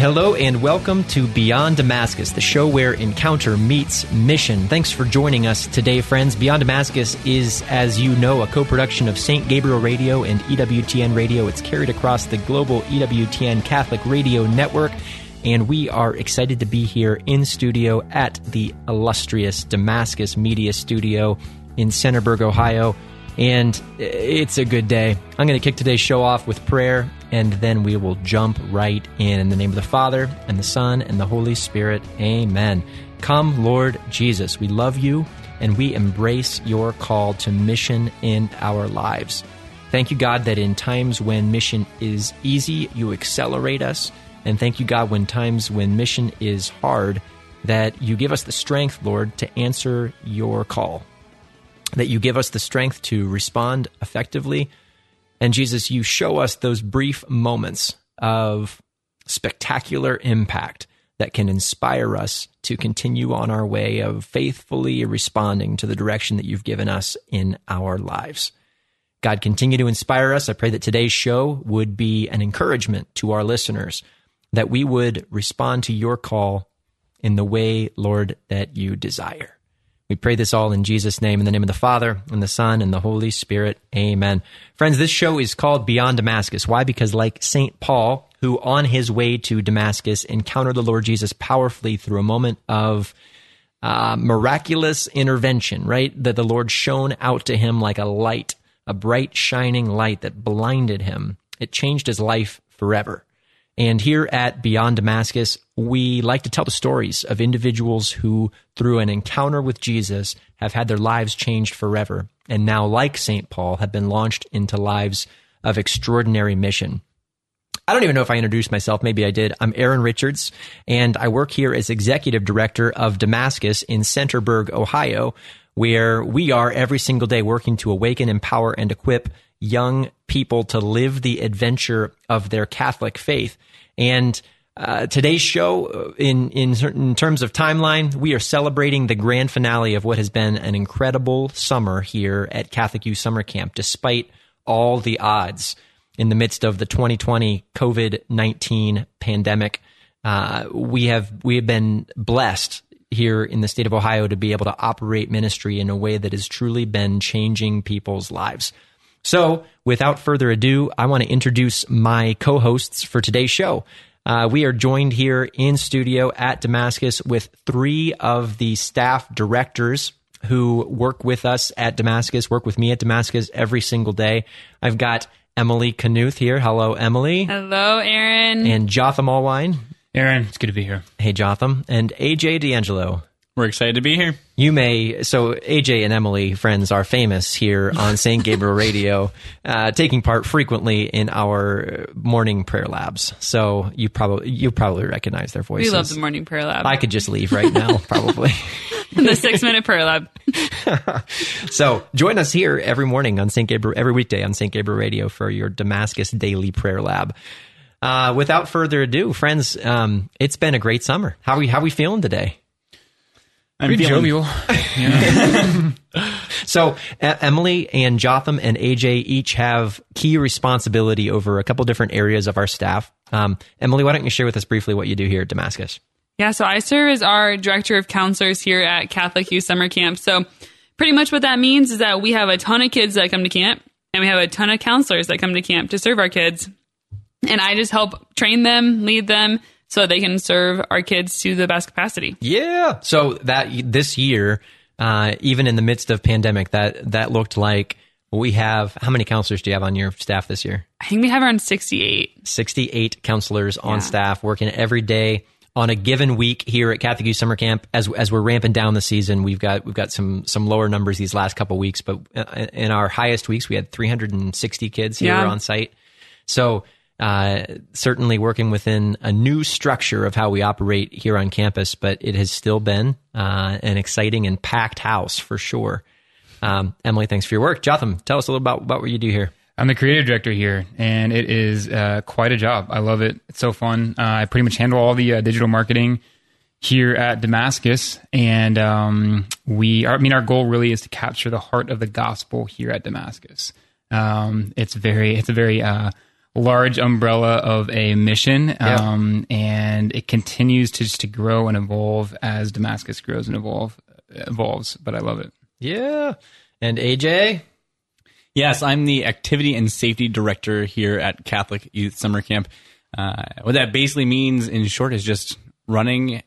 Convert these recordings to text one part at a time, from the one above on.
Hello and welcome to Beyond Damascus, the show where encounter meets mission. Thanks for joining us today, friends. Beyond Damascus is, as you know, a co production of St. Gabriel Radio and EWTN Radio. It's carried across the global EWTN Catholic Radio Network, and we are excited to be here in studio at the illustrious Damascus Media Studio in Centerburg, Ohio. And it's a good day. I'm going to kick today's show off with prayer, and then we will jump right in. In the name of the Father, and the Son, and the Holy Spirit. Amen. Come, Lord Jesus. We love you, and we embrace your call to mission in our lives. Thank you, God, that in times when mission is easy, you accelerate us. And thank you, God, when times when mission is hard, that you give us the strength, Lord, to answer your call that you give us the strength to respond effectively. And Jesus, you show us those brief moments of spectacular impact that can inspire us to continue on our way of faithfully responding to the direction that you've given us in our lives. God, continue to inspire us. I pray that today's show would be an encouragement to our listeners, that we would respond to your call in the way, Lord, that you desire. We pray this all in Jesus' name, in the name of the Father, and the Son, and the Holy Spirit. Amen. Friends, this show is called Beyond Damascus. Why? Because like St. Paul, who on his way to Damascus encountered the Lord Jesus powerfully through a moment of uh, miraculous intervention, right? That the Lord shone out to him like a light, a bright, shining light that blinded him. It changed his life forever. And here at Beyond Damascus, we like to tell the stories of individuals who, through an encounter with Jesus, have had their lives changed forever. And now, like St. Paul, have been launched into lives of extraordinary mission. I don't even know if I introduced myself. Maybe I did. I'm Aaron Richards, and I work here as executive director of Damascus in Centerburg, Ohio, where we are every single day working to awaken, empower, and equip young people to live the adventure of their Catholic faith. And uh, today's show, uh, in in certain terms of timeline, we are celebrating the grand finale of what has been an incredible summer here at Catholic Youth Summer Camp, despite all the odds in the midst of the 2020 COVID 19 pandemic. Uh, we have we have been blessed here in the state of Ohio to be able to operate ministry in a way that has truly been changing people's lives. So, without further ado, I want to introduce my co hosts for today's show. Uh, we are joined here in studio at Damascus with three of the staff directors who work with us at Damascus, work with me at Damascus every single day. I've got Emily Knuth here. Hello, Emily. Hello, Aaron. And Jotham Allwine. Aaron, it's good to be here. Hey, Jotham. And AJ D'Angelo. We're excited to be here. You may, so AJ and Emily, friends, are famous here on St. Gabriel Radio, uh, taking part frequently in our morning prayer labs. So you probably you probably recognize their voices. We love the morning prayer lab. I could just leave right now, probably. the six minute prayer lab. so join us here every morning on St. Gabriel, every weekday on St. Gabriel Radio for your Damascus Daily Prayer Lab. Uh, without further ado, friends, um, it's been a great summer. How we how we feeling today? I'm Pretty feeling, jovial. so Emily and Jotham and AJ each have key responsibility over a couple different areas of our staff. Um, Emily, why don't you share with us briefly what you do here at Damascus? Yeah, so I serve as our director of counselors here at Catholic Youth Summer Camp. So pretty much what that means is that we have a ton of kids that come to camp and we have a ton of counselors that come to camp to serve our kids. And I just help train them, lead them, so they can serve our kids to the best capacity. Yeah. So that this year, uh, even in the midst of pandemic, that that looked like we have how many counselors do you have on your staff this year? I think we have around 68. 68 counselors on yeah. staff working every day on a given week here at Catholic Youth Summer Camp. As as we're ramping down the season, we've got we've got some some lower numbers these last couple weeks, but uh, in our highest weeks, we had 360 kids here yeah. on site. So uh, certainly working within a new structure of how we operate here on campus, but it has still been uh, an exciting and packed house for sure. Um, Emily, thanks for your work. Jotham, tell us a little about, about what you do here. I'm the creative director here, and it is uh, quite a job. I love it. It's so fun. Uh, I pretty much handle all the uh, digital marketing here at Damascus, and um, we. I mean, our goal really is to capture the heart of the gospel here at Damascus. Um, it's very, it's a very large umbrella of a mission, um, and it continues to just to grow and evolve as Damascus grows and evolve evolves. But I love it. Yeah. And AJ? Yes, I'm the activity and safety director here at Catholic Youth Summer Camp. Uh, what that basically means, in short, is just running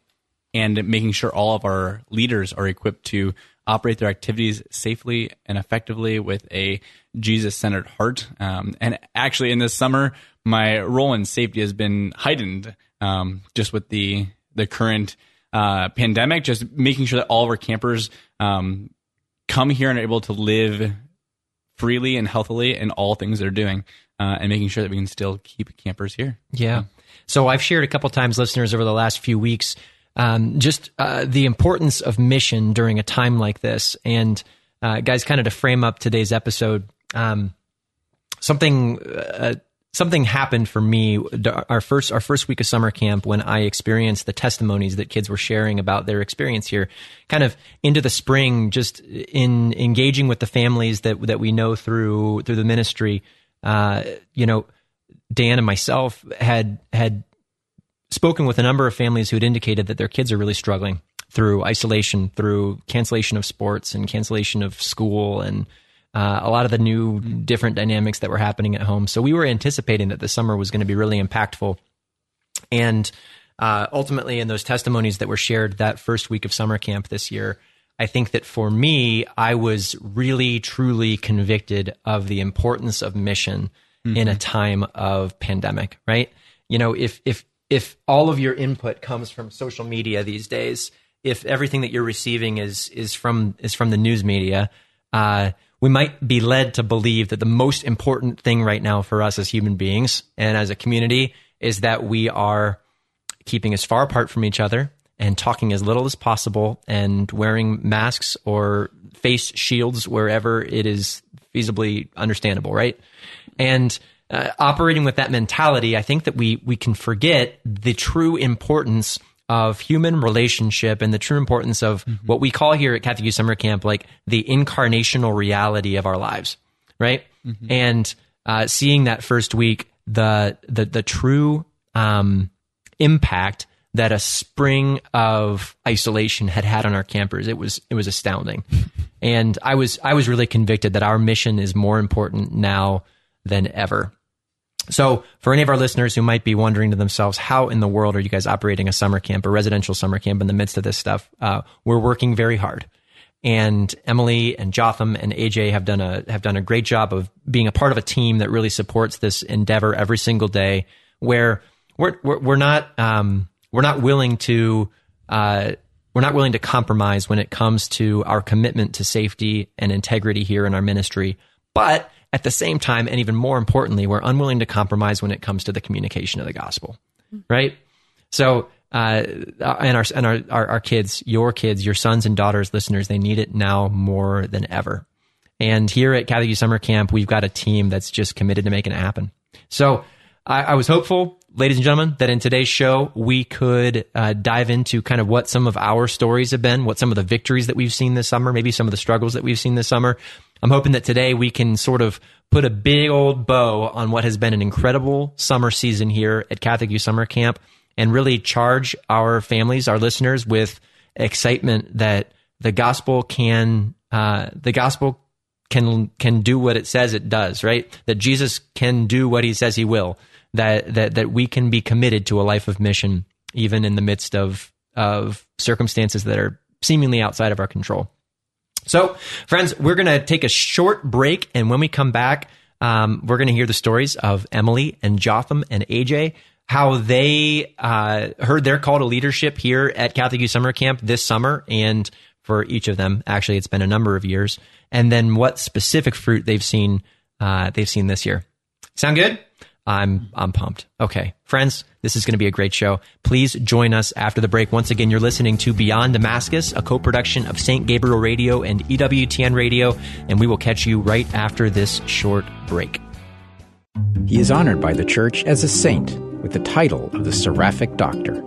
and making sure all of our leaders are equipped to operate their activities safely and effectively with a Jesus centered heart. Um, and actually, in this summer, my role in safety has been heightened um, just with the the current uh, pandemic. Just making sure that all of our campers um, come here and are able to live freely and healthily in all things they're doing, uh, and making sure that we can still keep campers here. Yeah. So I've shared a couple times, listeners, over the last few weeks, um, just uh, the importance of mission during a time like this. And uh, guys, kind of to frame up today's episode, um, something uh, something happened for me our first our first week of summer camp when I experienced the testimonies that kids were sharing about their experience here. Kind of into the spring, just in engaging with the families that that we know through through the ministry. Uh, you know, Dan and myself had had spoken with a number of families who had indicated that their kids are really struggling through isolation, through cancellation of sports and cancellation of school and uh, a lot of the new different dynamics that were happening at home. So we were anticipating that the summer was going to be really impactful. And uh, ultimately, in those testimonies that were shared that first week of summer camp this year, I think that for me, I was really, truly convicted of the importance of mission mm-hmm. in a time of pandemic, right? You know, if, if, if all of your input comes from social media these days, if everything that you're receiving is, is from, is from the news media, uh, we might be led to believe that the most important thing right now for us as human beings and as a community is that we are keeping as far apart from each other and talking as little as possible and wearing masks or face shields wherever it is feasibly understandable, right? And uh, operating with that mentality, I think that we we can forget the true importance of human relationship and the true importance of mm-hmm. what we call here at Catholic Youth Summer Camp, like the incarnational reality of our lives, right? Mm-hmm. And uh, seeing that first week, the the the true um, impact that a spring of isolation had had on our campers, it was it was astounding, and I was I was really convicted that our mission is more important now than ever. So, for any of our listeners who might be wondering to themselves, how in the world are you guys operating a summer camp, a residential summer camp in the midst of this stuff? Uh, we're working very hard. And Emily and Jotham and AJ have done a have done a great job of being a part of a team that really supports this endeavor every single day. Where we're we're, we're not um, we're not willing to uh, we're not willing to compromise when it comes to our commitment to safety and integrity here in our ministry, but at the same time, and even more importantly, we're unwilling to compromise when it comes to the communication of the gospel, right? So, uh, and our and our, our, our kids, your kids, your sons and daughters, listeners, they need it now more than ever. And here at Catholic Youth Summer Camp, we've got a team that's just committed to making it happen. So, I, I was hopeful, ladies and gentlemen, that in today's show we could uh, dive into kind of what some of our stories have been, what some of the victories that we've seen this summer, maybe some of the struggles that we've seen this summer, I'm hoping that today we can sort of put a big old bow on what has been an incredible summer season here at Catholic Youth Summer Camp and really charge our families, our listeners with excitement that the gospel can, uh, the gospel can, can do what it says it does, right? That Jesus can do what he says he will, that, that, that we can be committed to a life of mission, even in the midst of, of circumstances that are seemingly outside of our control. So, friends, we're going to take a short break. And when we come back, um, we're going to hear the stories of Emily and Jotham and AJ, how they uh, heard their call to leadership here at Catholic Youth Summer Camp this summer. And for each of them, actually, it's been a number of years. And then what specific fruit they've seen, uh, they've seen this year. Sound good? I'm I'm pumped. Okay, friends, this is going to be a great show. Please join us after the break. Once again, you're listening to Beyond Damascus, a co-production of St. Gabriel Radio and EWTN Radio, and we will catch you right after this short break. He is honored by the church as a saint with the title of the Seraphic Doctor.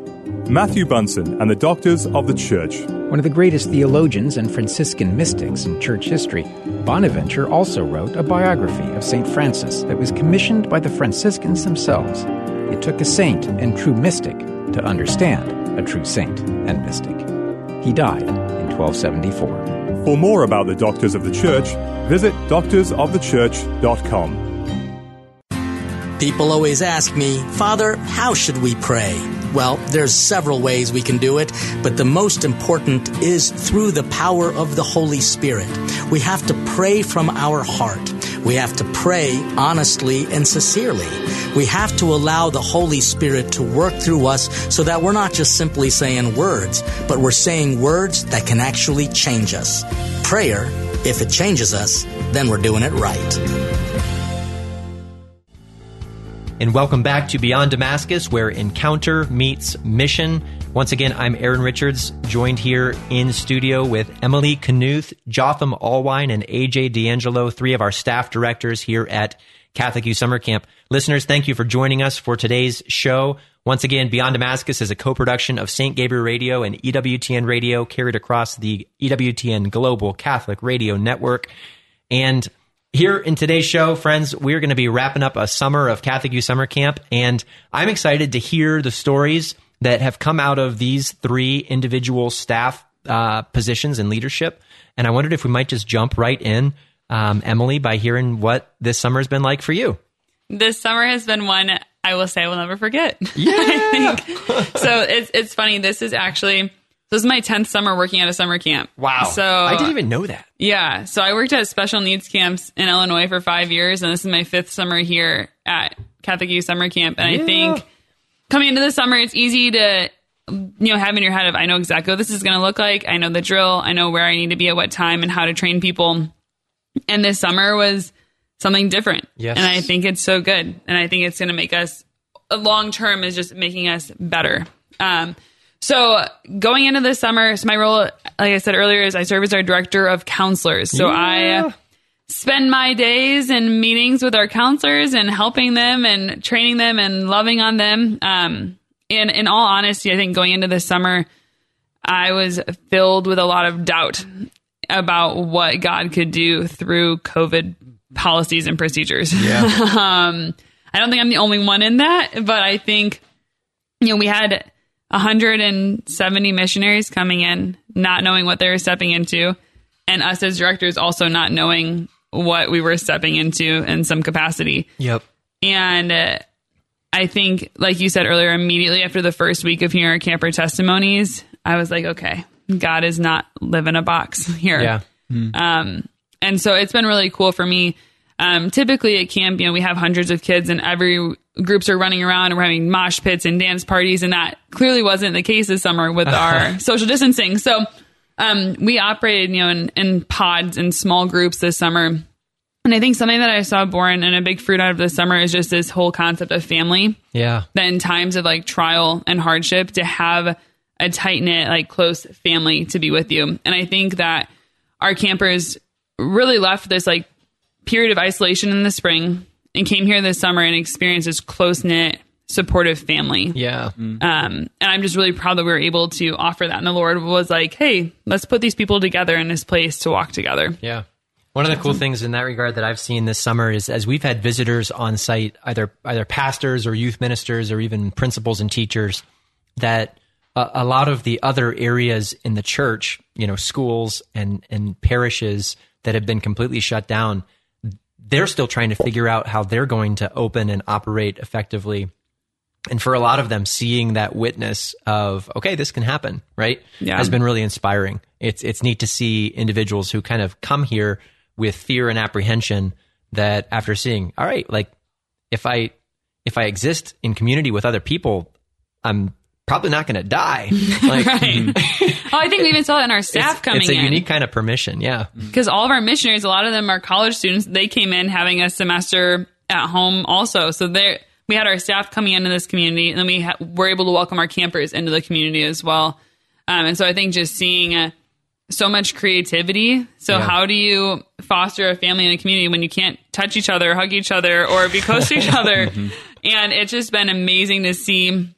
Matthew Bunson and the Doctors of the Church. One of the greatest theologians and Franciscan mystics in church history, Bonaventure also wrote a biography of St. Francis that was commissioned by the Franciscans themselves. It took a saint and true mystic to understand a true saint and mystic. He died in 1274. For more about the Doctors of the Church, visit doctorsofthechurch.com. People always ask me, Father, how should we pray? Well, there's several ways we can do it, but the most important is through the power of the Holy Spirit. We have to pray from our heart. We have to pray honestly and sincerely. We have to allow the Holy Spirit to work through us so that we're not just simply saying words, but we're saying words that can actually change us. Prayer, if it changes us, then we're doing it right. And welcome back to Beyond Damascus, where encounter meets mission. Once again, I'm Aaron Richards, joined here in studio with Emily Knuth, Jotham Allwine, and AJ D'Angelo, three of our staff directors here at Catholic Youth Summer Camp. Listeners, thank you for joining us for today's show. Once again, Beyond Damascus is a co-production of St. Gabriel Radio and EWTN Radio, carried across the EWTN Global Catholic Radio Network. And here in today's show, friends, we're going to be wrapping up a summer of Catholic Youth Summer Camp, and I'm excited to hear the stories that have come out of these three individual staff uh, positions and leadership. And I wondered if we might just jump right in, um, Emily, by hearing what this summer has been like for you. This summer has been one I will say I will never forget. Yeah. so it's it's funny. This is actually this is my tenth summer working at a summer camp. Wow. So I didn't even know that. Yeah. So I worked at special needs camps in Illinois for five years, and this is my fifth summer here at Catholic Youth Summer Camp. And Yeah. I think coming into the summer, it's easy to, you know, have in your head of, I know exactly what this is going to look like. I know the drill. I know where I need to be at what time and how to train people. And this summer was something different. Yes. And I think it's so good. And I think it's going to make us, long term, is just making us better. Um, so going into this summer, so my role, like I said earlier, is I serve as our director of counselors. So I spend my days in meetings with our counselors and helping them and training them and loving on them. Um, and in all honesty, I think going into this summer, I was filled with a lot of doubt about what God could do through COVID policies and procedures. um, I don't think I'm the only one in that, but I think, you know, we had 170 missionaries coming in, not knowing what they were stepping into, and us as directors also not knowing what we were stepping into in some capacity. Yep. And uh, I think, like you said earlier, immediately after the first week of hearing our camper testimonies, I was like, okay, God is not live in a box here. Yeah. Um, and so it's been really cool for me. Um, typically at camp, you know, we have hundreds of kids and every groups are running around and we're having mosh pits and dance parties. And that clearly wasn't the case this summer with our social distancing. So, um, we operated, you know, in, in pods and small groups this summer. And I think something that I saw born and a big fruit out of this summer is just this whole concept of family Yeah. that in times of like trial and hardship to have a tight knit, like close family to be with you. And I think that our campers really left this like period of isolation in the spring and came here this summer and experienced this close knit, supportive family. Yeah. Um, and I'm just really proud that we were able to offer that. And the Lord was like, hey, let's put these people together in this place to walk together. Yeah. One of the cool things in that regard that I've seen this summer is as we've had visitors on site, either either pastors or youth ministers or even principals and teachers, that a, a lot of the other areas in the church, you know, schools and and parishes that have been completely shut down, they're still trying to figure out how they're going to open and operate effectively. And for a lot of them, seeing that witness of okay, this can happen, right, Yeah. has been really inspiring. It's it's neat to see individuals who kind of come here with fear and apprehension that after seeing, all right, like if I if I exist in community with other people, I'm probably not going to die. Like Right. oh, I think we even saw that in our staff it's, coming it's a in. unique kind of permission. Yeah. because all of our missionaries, a lot of them are college students. They came in having a semester at home also. So they we had our staff coming into this community, and then we ha- were able to welcome our campers into the community as well. Um, and so I think just seeing uh, so much creativity. So Yeah. how do you foster a family and a community when you can't touch each other, hug each other, or be close to each other? And it's just been amazing to see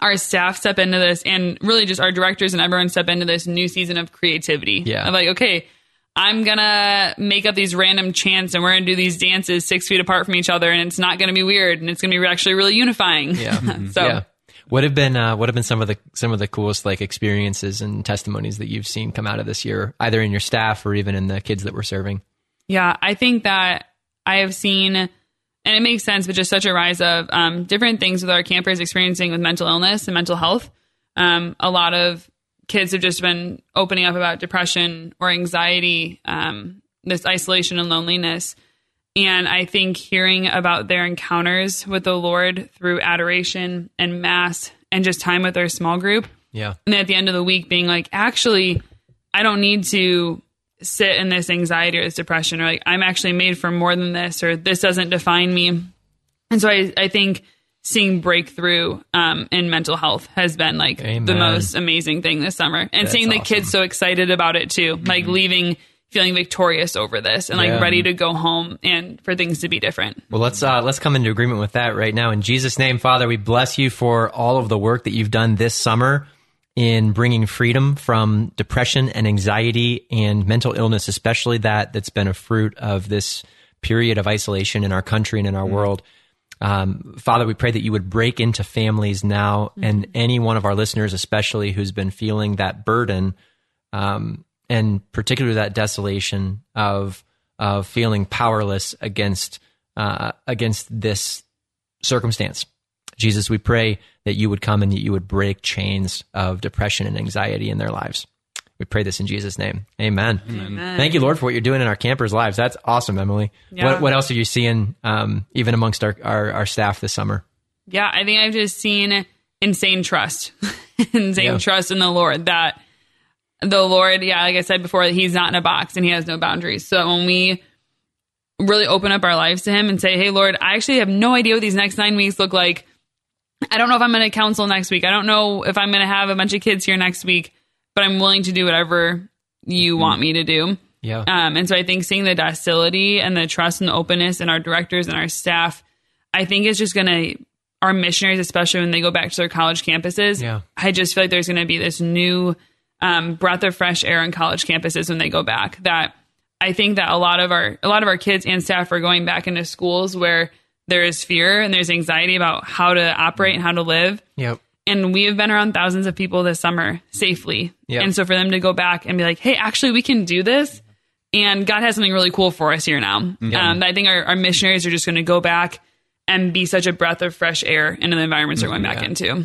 our staff step into this and really just our directors and everyone step into this new season of creativity. Yeah. Of like, okay, I'm gonna make up these random chants and we're gonna do these dances six feet apart from each other and it's not gonna be weird and it's gonna be actually really unifying. Yeah. so yeah. What have been uh, what have been some of the some of the coolest like experiences and testimonies that you've seen come out of this year, either in your staff or even in the kids that we're serving? Yeah, I think that I have seen, and it makes sense, but just such a rise of um, different things with our campers experiencing with mental illness and mental health. Um, a lot of kids have just been opening up about depression or anxiety, um, this isolation and loneliness. And I think hearing about their encounters with the Lord through adoration and mass and just time with their small group Yeah. and then at the end of the week being like actually i don't need to sit in this anxiety or this depression or like i'm actually made for more than this or this doesn't define me and so i, I think seeing breakthrough um, in mental health has been like the most amazing thing this summer and That's seeing the awesome. kids so excited about it too like leaving feeling victorious over this and like Yeah. ready to go home and for things to be different Well, let's uh, let's come into agreement with that right now. In Jesus' name, Father, we bless you for all of the work that you've done this summer in bringing freedom from depression and anxiety and mental illness, especially that that's been a fruit of this period of isolation in our country and in our world. Um, Father, we pray that you would break into families now, and any one of our listeners, especially who's been feeling that burden, um, and particularly that desolation of of feeling powerless against uh, against this circumstance. Jesus, we pray that you would come and that you would break chains of depression and anxiety in their lives. We pray this in Jesus' name. Amen. Thank you, Lord, for what you're doing in our campers' lives. That's awesome, Emily. Yeah. What, what else are you seeing, um, even amongst our, our, our staff this summer? Yeah, I think I've just seen insane trust, insane Yeah. trust in the Lord that the Lord, yeah, like I said before, He's not in a box and He has no boundaries. So when we really open up our lives to Him and say, Hey, Lord, I actually have no idea what these next nine weeks look like. I don't know if I'm going to counsel next week. I don't know if I'm going to have a bunch of kids here next week, but I'm willing to do whatever you want me to do. Yeah. Um, and so I think seeing the docility and the trust and the openness in our directors and our staff, I think is just going to, our missionaries, especially when they go back to their college campuses, Yeah. I just feel like there's going to be this new um, breath of fresh air on college campuses when they go back. That I think that a lot of our a lot of our kids and staff are going back into schools where there is fear and there's anxiety about how to operate and how to live Yep. and we have been around thousands of people this summer safely. Yeah. And so for them to go back and be like, hey, actually, we can do this. And God has something really cool for us here now. Um, I think our, our missionaries are just going to go back and be such a breath of fresh air into the environments they're going back into.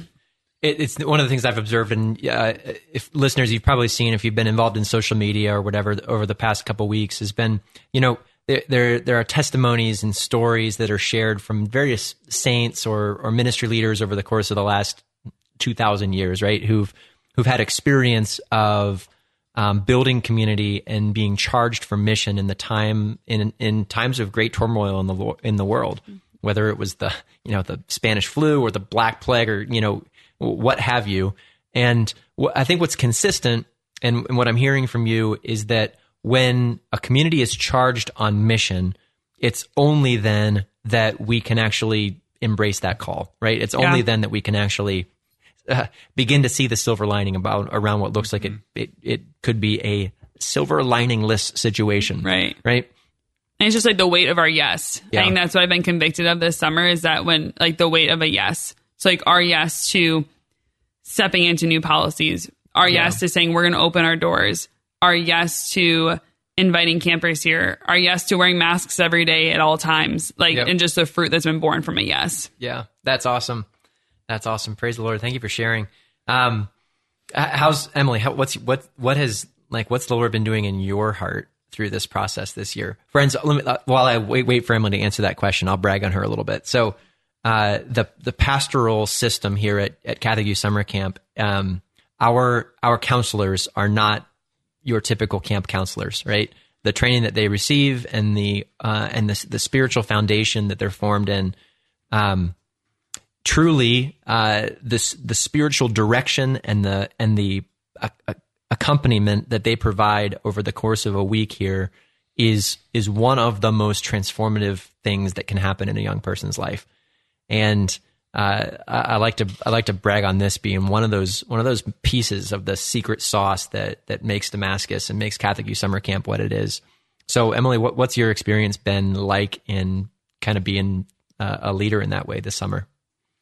It, it's one of the things I've observed, and uh, if listeners, you've probably seen if you've been involved in social media or whatever over the past couple weeks, has been you know there there, there are testimonies and stories that are shared from various saints or or ministry leaders over the course of the last two thousand years, right? Who've who've had experience of um, building community and being charged for mission in the time in in times of great turmoil in the in the world, whether it was the you know the Spanish flu or the Black Plague or you know what have you. And wh- I think what's consistent and, and what I'm hearing from you is that when a community is charged on mission, it's only then that we can actually embrace that call, right? It's only Yeah. then that we can actually uh, begin to see the silver lining about around what looks like it, it it could be a silver liningless situation, Right. Right? And it's just like the weight of our yes. Yeah. I think that's what I've been convicted of this summer is that when like the weight of a yes. It's like our yes to stepping into new policies, our yes to saying we're going to open our doors, our yes to inviting campers here, our yes to wearing masks every day at all times, like Yep. and just the fruit that's been born from a yes. Yeah, that's awesome. That's awesome. Praise the Lord. Thank you for sharing. Um, how's Emily? How, what's what what has like what's the Lord been doing in your heart through this process this year, friends? Let me, uh, while I wait wait for Emily to answer that question, I'll brag on her a little bit. So, uh, the the pastoral system here at at Catholic Youth Summer Camp, um, our our counselors are not your typical camp counselors, right? The training that they receive and the uh, and the the spiritual foundation that they're formed in. Um, truly uh, this the spiritual direction and the and the uh, uh, accompaniment that they provide over the course of a week here is is one of the most transformative things that can happen in a young person's life. And uh, I, I like to I like to brag on this being one of those one of those pieces of the secret sauce that that makes Damascus and makes Catholic Youth Summer Camp what it is. So, Emily, what, what's your experience been like in kind of being uh, a leader in that way this summer?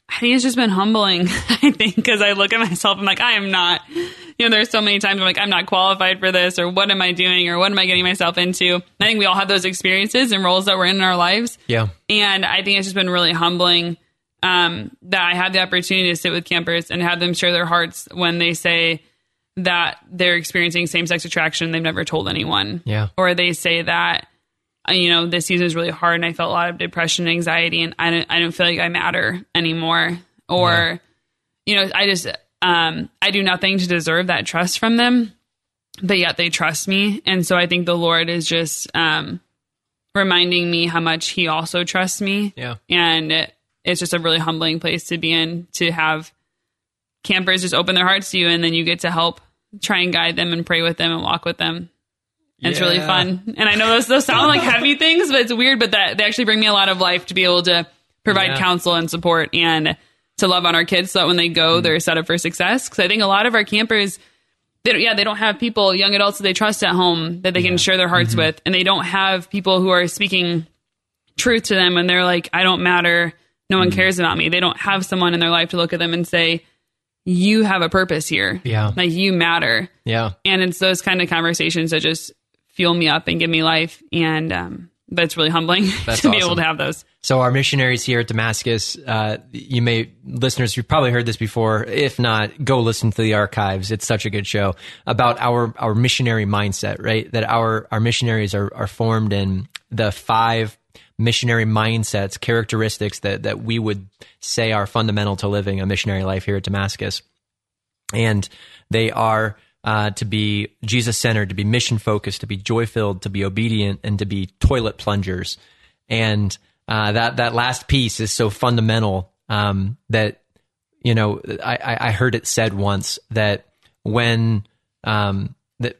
I think it's just been humbling. I think because I look at myself, I'm like, I am not. You know, there's so many times I'm like, I'm not qualified for this, or what am I doing, or what am I getting myself into? I think we all have those experiences and roles that we're in in our lives. Yeah, and I think it's just been really humbling um, that I had the opportunity to sit with campers and have them share their hearts when they say that they're experiencing same sex attraction they've never told anyone. Yeah. Or they say that, uh, you know, this season is really hard and I felt a lot of depression and anxiety and I don't, I don't feel like I matter anymore. Or, yeah. you know, I just, um, I do nothing to deserve that trust from them, but yet they trust me. And so I think the Lord is just, um, reminding me how much he also trusts me. Yeah. And it's just a really humbling place to be in to have campers just open their hearts to you and then you get to help try and guide them and pray with them and walk with them. Yeah. It's really fun. And I know those, those sound like heavy things, but it's weird, but that they actually bring me a lot of life to be able to provide yeah. counsel and support and to love on our kids so that when they go, mm. they're set up for success. Cause I think a lot of our campers, they don't, yeah, they don't have people, young adults that they trust at home that they yeah. can share their hearts mm-hmm. with. And they don't have people who are speaking truth to them. And they're like, I don't matter. No one mm. cares about me. They don't have someone in their life to look at them and say, you have a purpose here. Yeah. Like you matter. Yeah. And it's those kind of conversations that just fuel me up and give me life. And um, that's really humbling that's to awesome. be able to have those. So our missionaries here at Damascus, uh, you may listeners, you've probably heard this before. If not, go listen to the archives. It's such a good show about our our missionary mindset, right? That our our missionaries are are formed in the five missionary mindsets, characteristics that that we would say are fundamental to living a missionary life here at Damascus, and they are. Uh, to be Jesus centered, to be mission focused, to be joy filled, to be obedient, and to be toilet plungers. And uh, that that last piece is so fundamental um, that you know I, I heard it said once that when um, that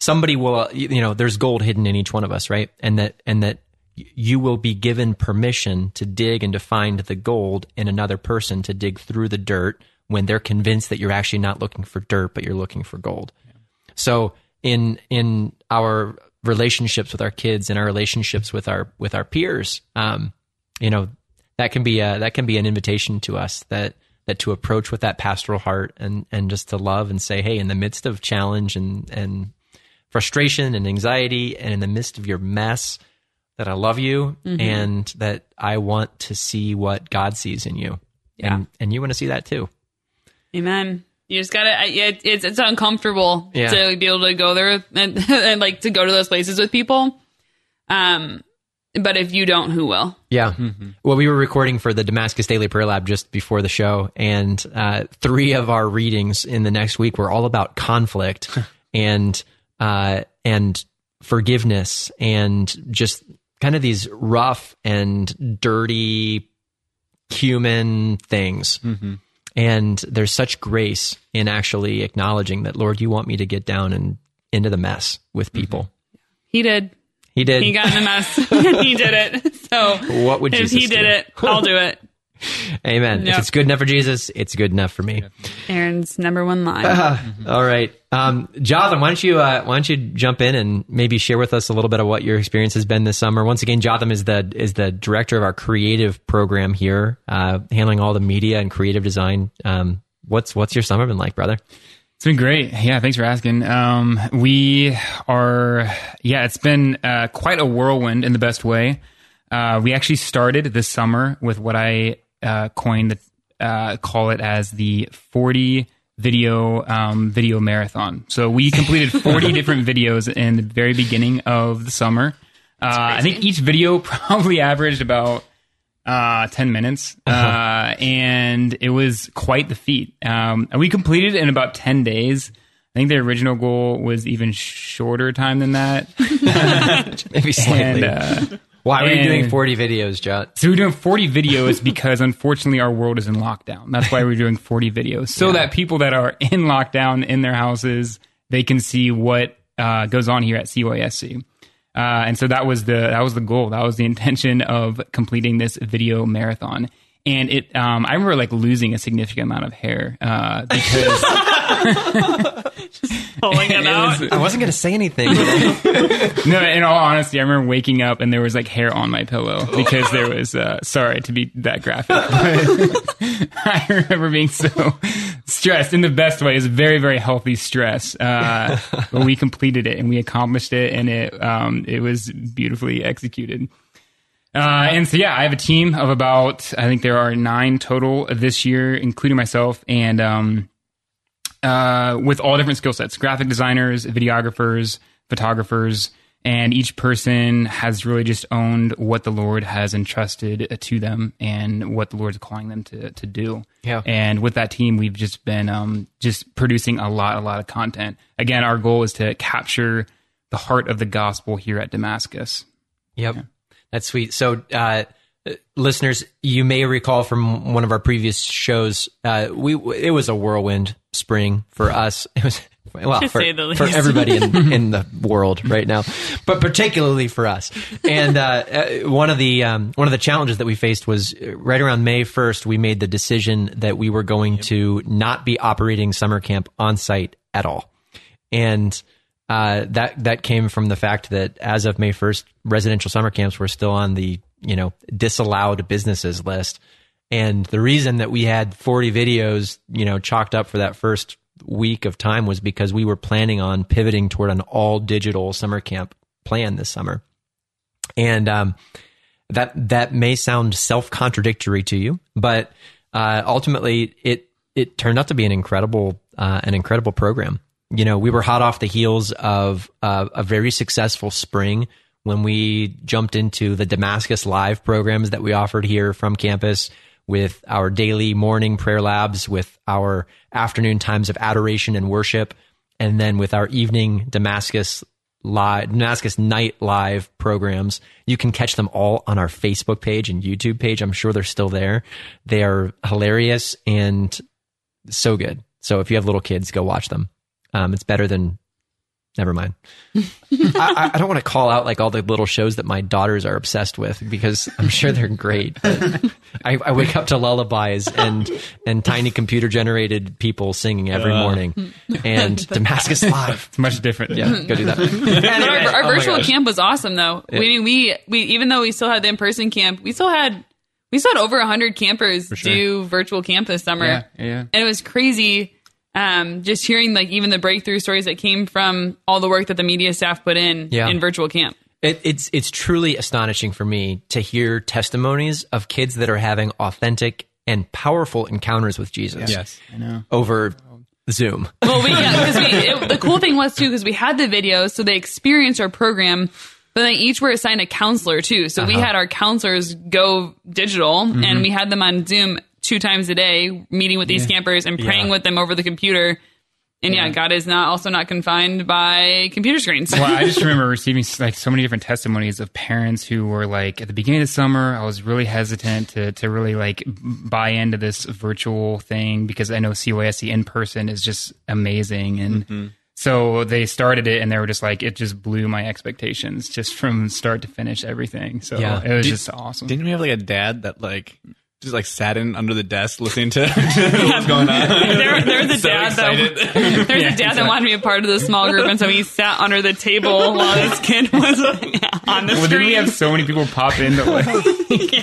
somebody will you know there's gold hidden in each one of us, right? And that and that you will be given permission to dig and to find the gold in another person to dig through the dirt when they're convinced that you're actually not looking for dirt but you're looking for gold. Yeah. So in in our relationships with our kids and our relationships with our with our peers, um, you know, that can be a, that can be an invitation to us that that to approach with that pastoral heart and and just to love and say, hey, in the midst of challenge and and frustration and anxiety and in the midst of your mess, that I love you mm-hmm. and that I want to see what God sees in you. Yeah. And, and you want to see that too. Amen. You just gotta. It, it's it's uncomfortable yeah. to be able to go there and, and like to go to those places with people. Um, but if you don't, who will? Yeah. Mm-hmm. Well, we were recording for the Damascus Daily Prayer Lab just before the show, and uh, three of our readings in the next week were all about conflict and uh, and forgiveness and just kind of these rough and dirty human things. Mm-hmm. And there's such grace in actually acknowledging that, Lord, you want me to get down and into the mess with mm-hmm. people. Mm-hmm. He did. He did. He got in the mess. he did it. So what would you do? if Jesus he did do? it, I'll do it. Amen. Yep. If it's good enough for Jesus, it's good enough for me. Aaron's number one line. Uh, all right, um, Jotham, why don't you uh, why don't you jump in and maybe share with us a little bit of what your experience has been this summer? Once again, Jotham is the is the director of our creative program here, uh, handling all the media and creative design. Um, what's what's your summer been like, brother? It's been great. Yeah, thanks for asking. Um, we are, yeah, it's been uh, quite a whirlwind in the best way. Uh, we actually started this summer with what I uh, coined uh, call it as the 40 video um, video marathon. So we completed 40 different videos in the very beginning of the summer. Uh, I think each video probably averaged about uh, 10 minutes, uh, uh-huh. and it was quite the feat. Um, and we completed it in about 10 days. I think the original goal was even shorter time than that. Maybe slightly. And, why are you doing 40 videos, Jot? So we're doing 40 videos because unfortunately our world is in lockdown. That's why we're doing 40 videos. So yeah. that people that are in lockdown in their houses, they can see what uh, goes on here at CYSC. Uh, and so that was the that was the goal. That was the intention of completing this video marathon. And it um, I remember like losing a significant amount of hair uh, because Pulling it out. I wasn't going to say anything. no, in all honesty, I remember waking up and there was like hair on my pillow because there was. Uh, sorry to be that graphic, but I remember being so stressed in the best way. It's very, very healthy stress. Uh, but we completed it and we accomplished it, and it um, it was beautifully executed. Uh, and so, yeah, I have a team of about, I think there are nine total this year, including myself, and um, uh, with all different skill sets graphic designers, videographers, photographers, and each person has really just owned what the Lord has entrusted to them and what the Lord's calling them to, to do. Yeah. And with that team, we've just been um, just producing a lot, a lot of content. Again, our goal is to capture the heart of the gospel here at Damascus. Yep. That's sweet. So, uh, listeners, you may recall from one of our previous shows, uh, we it was a whirlwind spring for us. It was well To for, for everybody in, in the world right now, but particularly for us. And uh, uh, one of the um, one of the challenges that we faced was uh, right around May first. We made the decision that we were going to not be operating summer camp on site at all, and uh, that that came from the fact that as of May first, residential summer camps were still on the you know disallowed businesses list, and the reason that we had 40 videos you know chalked up for that first week of time was because we were planning on pivoting toward an all digital summer camp plan this summer, and um, that that may sound self contradictory to you, but uh, ultimately it it turned out to be an incredible uh, an incredible program. You know, we were hot off the heels of uh, a very successful spring when we jumped into the Damascus Live programs that we offered here from campus with our daily morning prayer labs, with our afternoon times of adoration and worship, and then with our evening Damascus live Damascus night live programs. You can catch them all on our Facebook page and YouTube page. I'm sure they're still there. They are hilarious and so good. So if you have little kids, go watch them. Um, it's better than. Never mind. I, I- I don't want to call out like all the little shows that my daughters are obsessed with because I'm sure they're great. I, I wake up to lullabies and and tiny computer generated people singing every morning, and Damascus Live. It's much different. Yeah, go do that. Anyway, our, our oh virtual gosh. camp was awesome though. We mean we we even though we still had the in person camp, we still had we still had over hundred campers do virtual camp this summer. Yeah, yeah. And it was crazy. Um, just hearing like even the breakthrough stories that came from all the work that the media staff put in Yeah. in virtual camp. It, it's it's truly astonishing for me to hear testimonies of kids that are having authentic and powerful encounters with Jesus. Yes. I know. over Zoom. Well, we yeah, because we it, the cool thing was too because we had the videos, so they experienced our program, but they each were assigned a counselor too. So we had our counselors go digital, and we had them on Zoom two times a day, meeting with these campers and praying with them over the computer. And yeah, God is not also not confined by computer screens. well, I just remember receiving like so many different testimonies of parents who were like, at the beginning of the summer, I was really hesitant to to really like buy into this virtual thing because I know CYSC in person is just amazing, and mm-hmm. so they started it, and they were just like, it just blew my expectations just from start to finish, everything. So Yeah. it was Did- just awesome. Didn't we have like a dad that like just like sat in under the desk listening to what's going on? there, there was a So dad excited. that there's a dad that wanted to be a part of the small group, and so he sat under the table while his kid was on the well, didn't screen. we have so many people pop in that like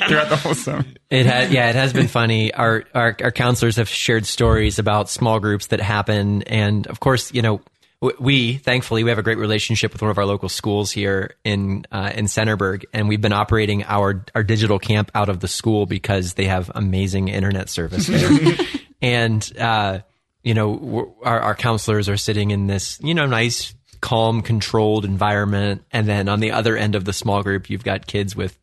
throughout the whole summer? It has, yeah, it has been funny. Our, our our counselors have shared stories about small groups that happen, and of course, you know, w- we thankfully we have a great relationship with one of our local schools here in uh, in Centerburg, and we've been operating our our digital camp out of the school because they have amazing internet service there, and uh, you know, our our counselors are sitting in this you know nice, calm, controlled environment, and then on the other end of the small group, you've got kids with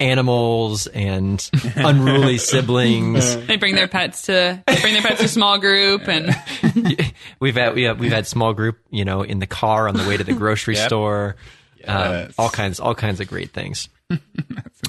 animals and unruly siblings. They bring their pets to they bring their pets to small group, and We've had we have, we've had small group, you know, in the car on the way to the grocery Yep. store. Um, Yes. all kinds all kinds of great things.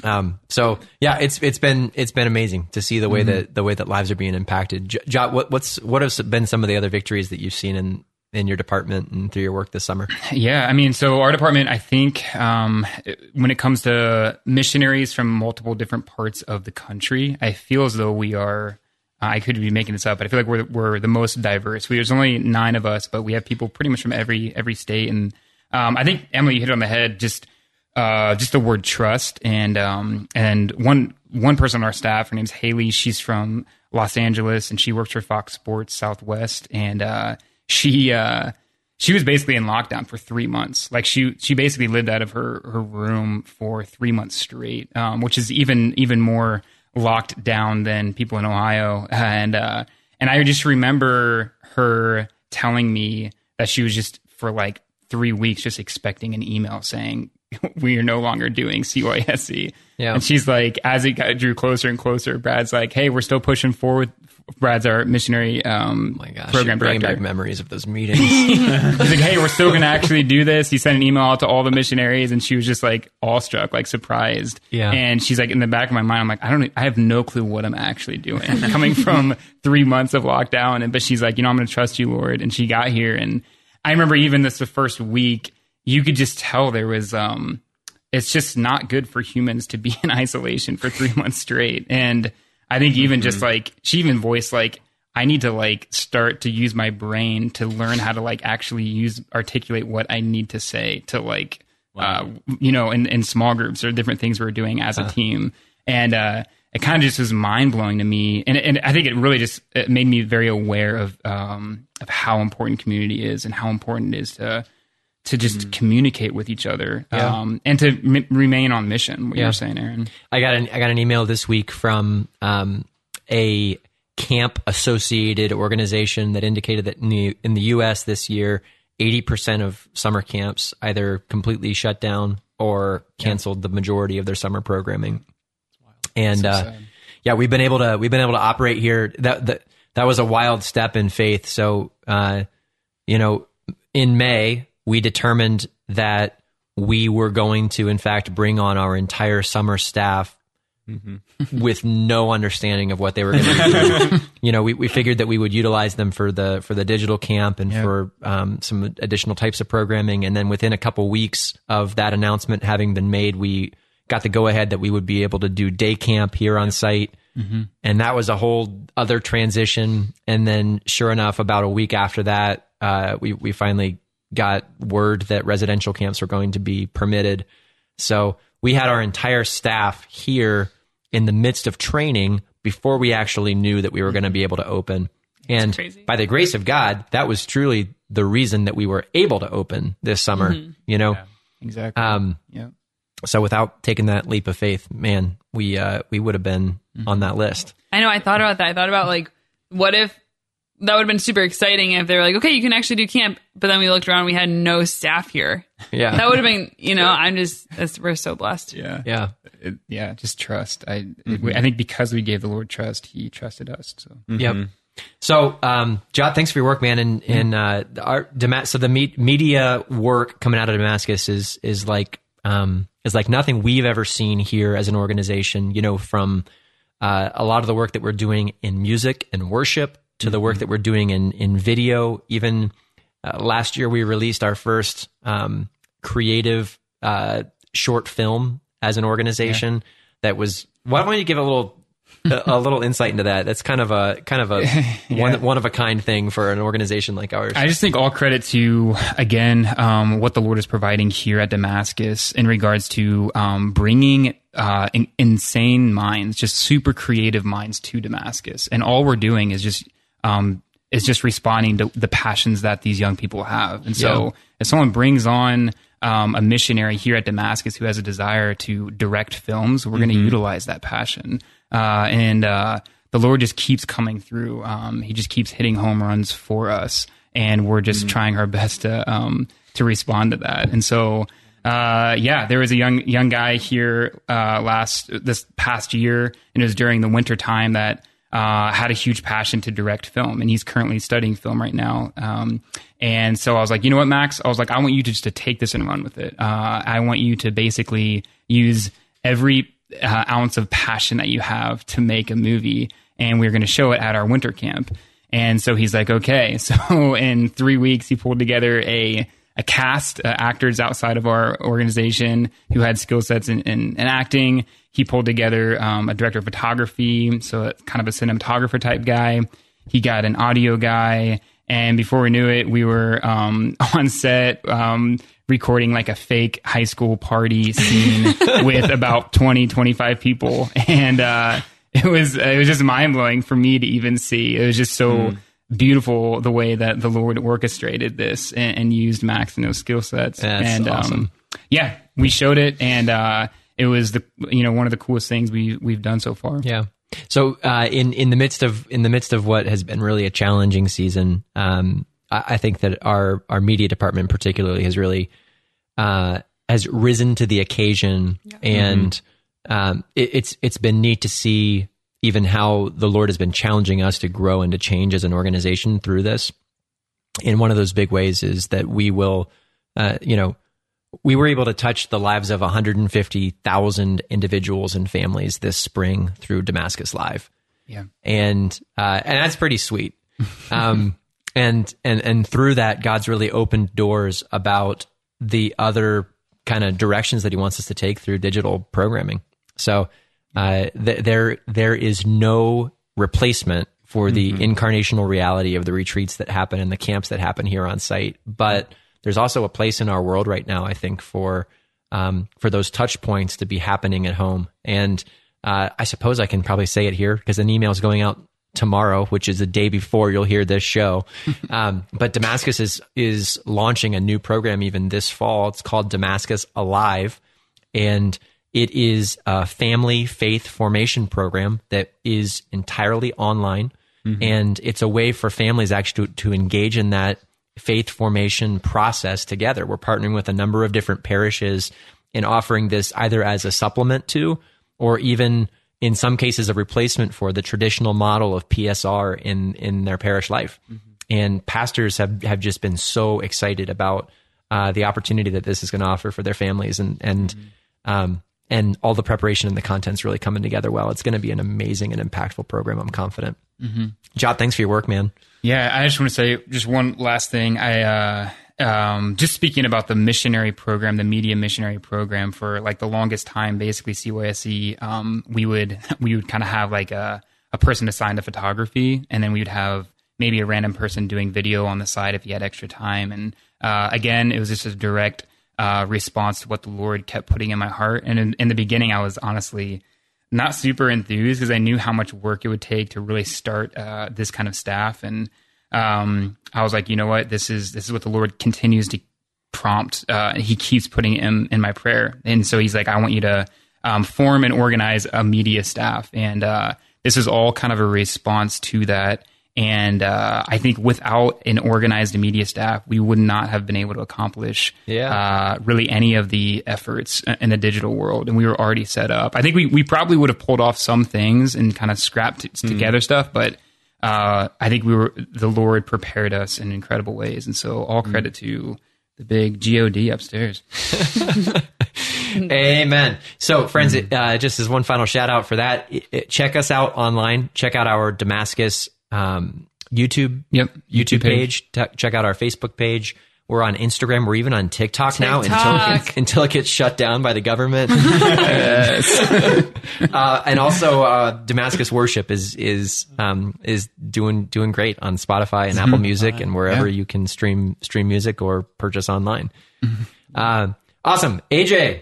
um, so yeah, it's it's been it's been amazing to see the way that the way that lives are being impacted. J- Jot, what what's what have been some of the other victories that you've seen in in your department and through your work this summer? Yeah, I mean, so our department, I think, um, when it comes to missionaries from multiple different parts of the country, I feel as though we are. I could be making this up, but I feel like we're we're the most diverse. We, there's only nine of us, but we have people pretty much from every every state. And um, I think Emily you hit it on the head. Just uh, just the word trust, and um, and one one person on our staff, her name's Haley. She's from Los Angeles, and she works for Fox Sports Southwest, and uh, she uh, she was basically in lockdown for three months. Like she she basically lived out of her her room for three months straight, um, which is even even more locked down than people in Ohio. And uh, and I just remember her telling me that she was just for like three weeks just expecting an email saying we are no longer doing CYSC. Yeah. And she's like, as it got, drew closer and closer, Brad's like, hey, we're still pushing forward. Brad's our missionary um, Oh my gosh, program bringing director. back memories of those meetings. He's like, hey, we're still going to actually do this. He sent an email out to all the missionaries, and she was just like awestruck, like surprised. Yeah. And she's like, in the back of my mind, I'm like, I don't, I have no clue what I'm actually doing. Coming from three months of lockdown, and but she's like, you know, I'm going to trust you, Lord. And she got here, and I remember even this the first week, you could just tell there was, um, it's just not good for humans to be in isolation for three months straight. And I think even just like she even voiced like I need to like start to use my brain to learn how to like actually use articulate what I need to say to like uh you know in, in small groups or different things we're doing as a team. And uh it kind of just was mind blowing to me, and and I think it really just it made me very aware of um of how important community is and how important it is to to just communicate with each other Yeah. um, and to m- remain on mission. What you Yeah. were saying, Aaron. I got an I got an email this week from um, a camp associated organization that indicated that in the in the U.S. this year, eighty percent of summer camps either completely shut down or canceled the majority of their summer programming. And uh, yeah, we've been able to we've been able to operate here. That that that was a wild step in faith. So uh, you know, in May we determined that we were going to, in fact, bring on our entire summer staff with no understanding of what they were going to do. you know, we, we figured that we would utilize them for the for the digital camp and for um, some additional types of programming. And then within a couple weeks of that announcement having been made, we got the go ahead that we would be able to do day camp here on site. And that was a whole other transition. And then, sure enough, about a week after that, uh, we we finally got word that residential camps were going to be permitted. So we had our entire staff here in the midst of training before we actually knew that we were going to be able to open. And by the grace of God, that was truly the reason that we were able to open this summer. You know, Exactly. um, yeah. so without taking that leap of faith, man, we uh, we would have been on that list. I know. I thought about that. I thought about like, what if that would have been super exciting if they were like, okay, you can actually do camp. But then we looked around, we had no staff here. Yeah, That would have been, you know, I'm just, we're so blessed. Yeah. yeah. It- yeah. Just trust. I, I think because we gave the Lord trust, he trusted us. So Yep. So, um, Jot, thanks for your work, man. And and uh, our Dama- so the me- media work coming out of Damascus is is like um, is like nothing we've ever seen here as an organization. You know, from uh, a lot of the work that we're doing in music and worship to the work that we're doing in in video. Even uh, last year, we released our first um, creative uh, short film as an organization. That was. Why don't you give a little a, a little insight into that? That's kind of a kind of a one one of a kind thing for an organization like ours. I just think all credit to again um, what the Lord is providing here at Damascus in regards to um, bringing uh, in, insane minds, just super creative minds to Damascus, and all we're doing is just um, is just responding to the passions that these young people have. And so, Yeah. if someone brings on um, a missionary here at Damascus who has a desire to direct films, we're going to utilize that passion. Uh, and uh, the Lord just keeps coming through. Um, he just keeps hitting home runs for us, and we're just trying our best to um, to respond to that. And so, uh, yeah, there was a young young guy here uh, last this past year, and it was during the winter time that uh, had a huge passion to direct film, and he's currently studying film right now. Um, and so I was like, you know what, Max? I was like, I want you to just to take this and run with it. Uh, I want you to basically use every uh, ounce of passion that you have to make a movie, and we're going to show it at our winter camp. And so he's like, okay. So in three weeks, he pulled together a a cast uh, actors outside of our organization who had skill sets in, in, in, acting. He pulled together um, a director of photography, so kind of a cinematographer type guy. He got an audio guy, and before we knew it, we were um, on set um, recording like a fake high school party scene with about 20, 25 people, and uh, it was it was just mind blowing for me to even see. It was just so. Mm beautiful the way that the Lord orchestrated this and, and used Max and those skill sets. That's and awesome. um, yeah, we showed it, and uh, it was the you know one of the coolest things we we've done so far. Yeah. So uh, in in the midst of in the midst of what has been really a challenging season, um, I, I, think that our our media department particularly has really uh, has risen to the occasion, yeah. and mm-hmm. um, it, it's it's been neat to see even how the Lord has been challenging us to grow and to change as an organization through this. And one of those big ways is that we will, uh, you know, we were able to touch the lives of 150,000 individuals and families this spring through Damascus Live. Yeah, and uh, and that's pretty sweet. Um, and and and through that, God's really opened doors about the other kind of directions that He wants us to take through digital programming. So uh, th- there there is no replacement for the mm-hmm. incarnational reality of the retreats that happen and the camps that happen here on site. But there's also a place in our world right now, I think, for um, for those touch points to be happening at home. And uh, I suppose I can probably say it here because an email is going out tomorrow, which is the day before you'll hear this show. Um, but Damascus is is launching a new program even this fall. It's called Damascus Alive, and it is a family faith formation program that is entirely online. Mm-hmm. And it's a way for families actually to, to engage in that faith formation process together. We're partnering with a number of different parishes and offering this either as a supplement to or even in some cases a replacement for the traditional model of PSR in in their parish life. Mm-hmm. And pastors have have just been so excited about uh, the opportunity that this is going to offer for their families and and mm-hmm. um, and all the preparation and the content's really coming together well. It's going to be an amazing and impactful program. I'm confident. Mm-hmm. Jot, thanks for your work, man. Yeah, I just want to say just one last thing. I uh, um, just speaking about the missionary program, the media missionary program for like the longest time, basically CYSC, um, we would we would kind of have like a a person assigned to photography, and then we would have maybe a random person doing video on the side if he had extra time. And uh, again, it was just a direct uh, response to what the Lord kept putting in my heart. And in, in the beginning, I was honestly not super enthused because I knew how much work it would take to really start uh, this kind of staff. And um, I was like, you know what, this is this is what the Lord continues to prompt. Uh, he keeps putting in in my prayer, and so He's like, I want you to um, form and organize a media staff, and uh, this is all kind of a response to that. And uh, I think without an organized media staff, we would not have been able to accomplish yeah. uh, really any of the efforts in the digital world. And we were already set up. I think we, we probably would have pulled off some things and kind of scrapped mm. together stuff, but uh, I think we were the Lord prepared us in incredible ways. And so all mm. credit mm. to the big God upstairs. Amen. So, friends, mm. uh, just as one final shout out for that, check us out online. Check out our Damascus um, YouTube, yep, YouTube, YouTube page. page. T- check out our Facebook page. We're on Instagram. We're even on TikTok, TikTok. now until it, gets, until it gets shut down by the government. uh, and also, uh, Damascus Worship is is um, is doing doing great on Spotify and Apple mm-hmm. Music and wherever yeah. you can stream stream music or purchase online. Mm-hmm. Uh, awesome, AJ,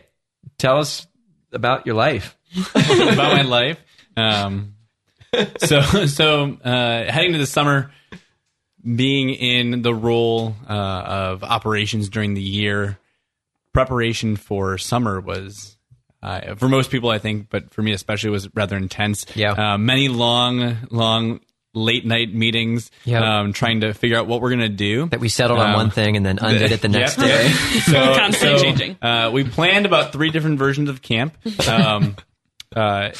tell us about your life. about my life. Um, so so uh, heading to the summer, being in the role uh, of operations during the year, preparation for summer was uh, for most people, I think, but for me especially, was rather intense. Yeah, uh, many long, long late night meetings, yep. um, trying to figure out what we're gonna do. That we settled um, on one thing and then undid it the next yep. day. so, Constantly so, changing. Uh, we planned about three different versions of camp. Um, uh,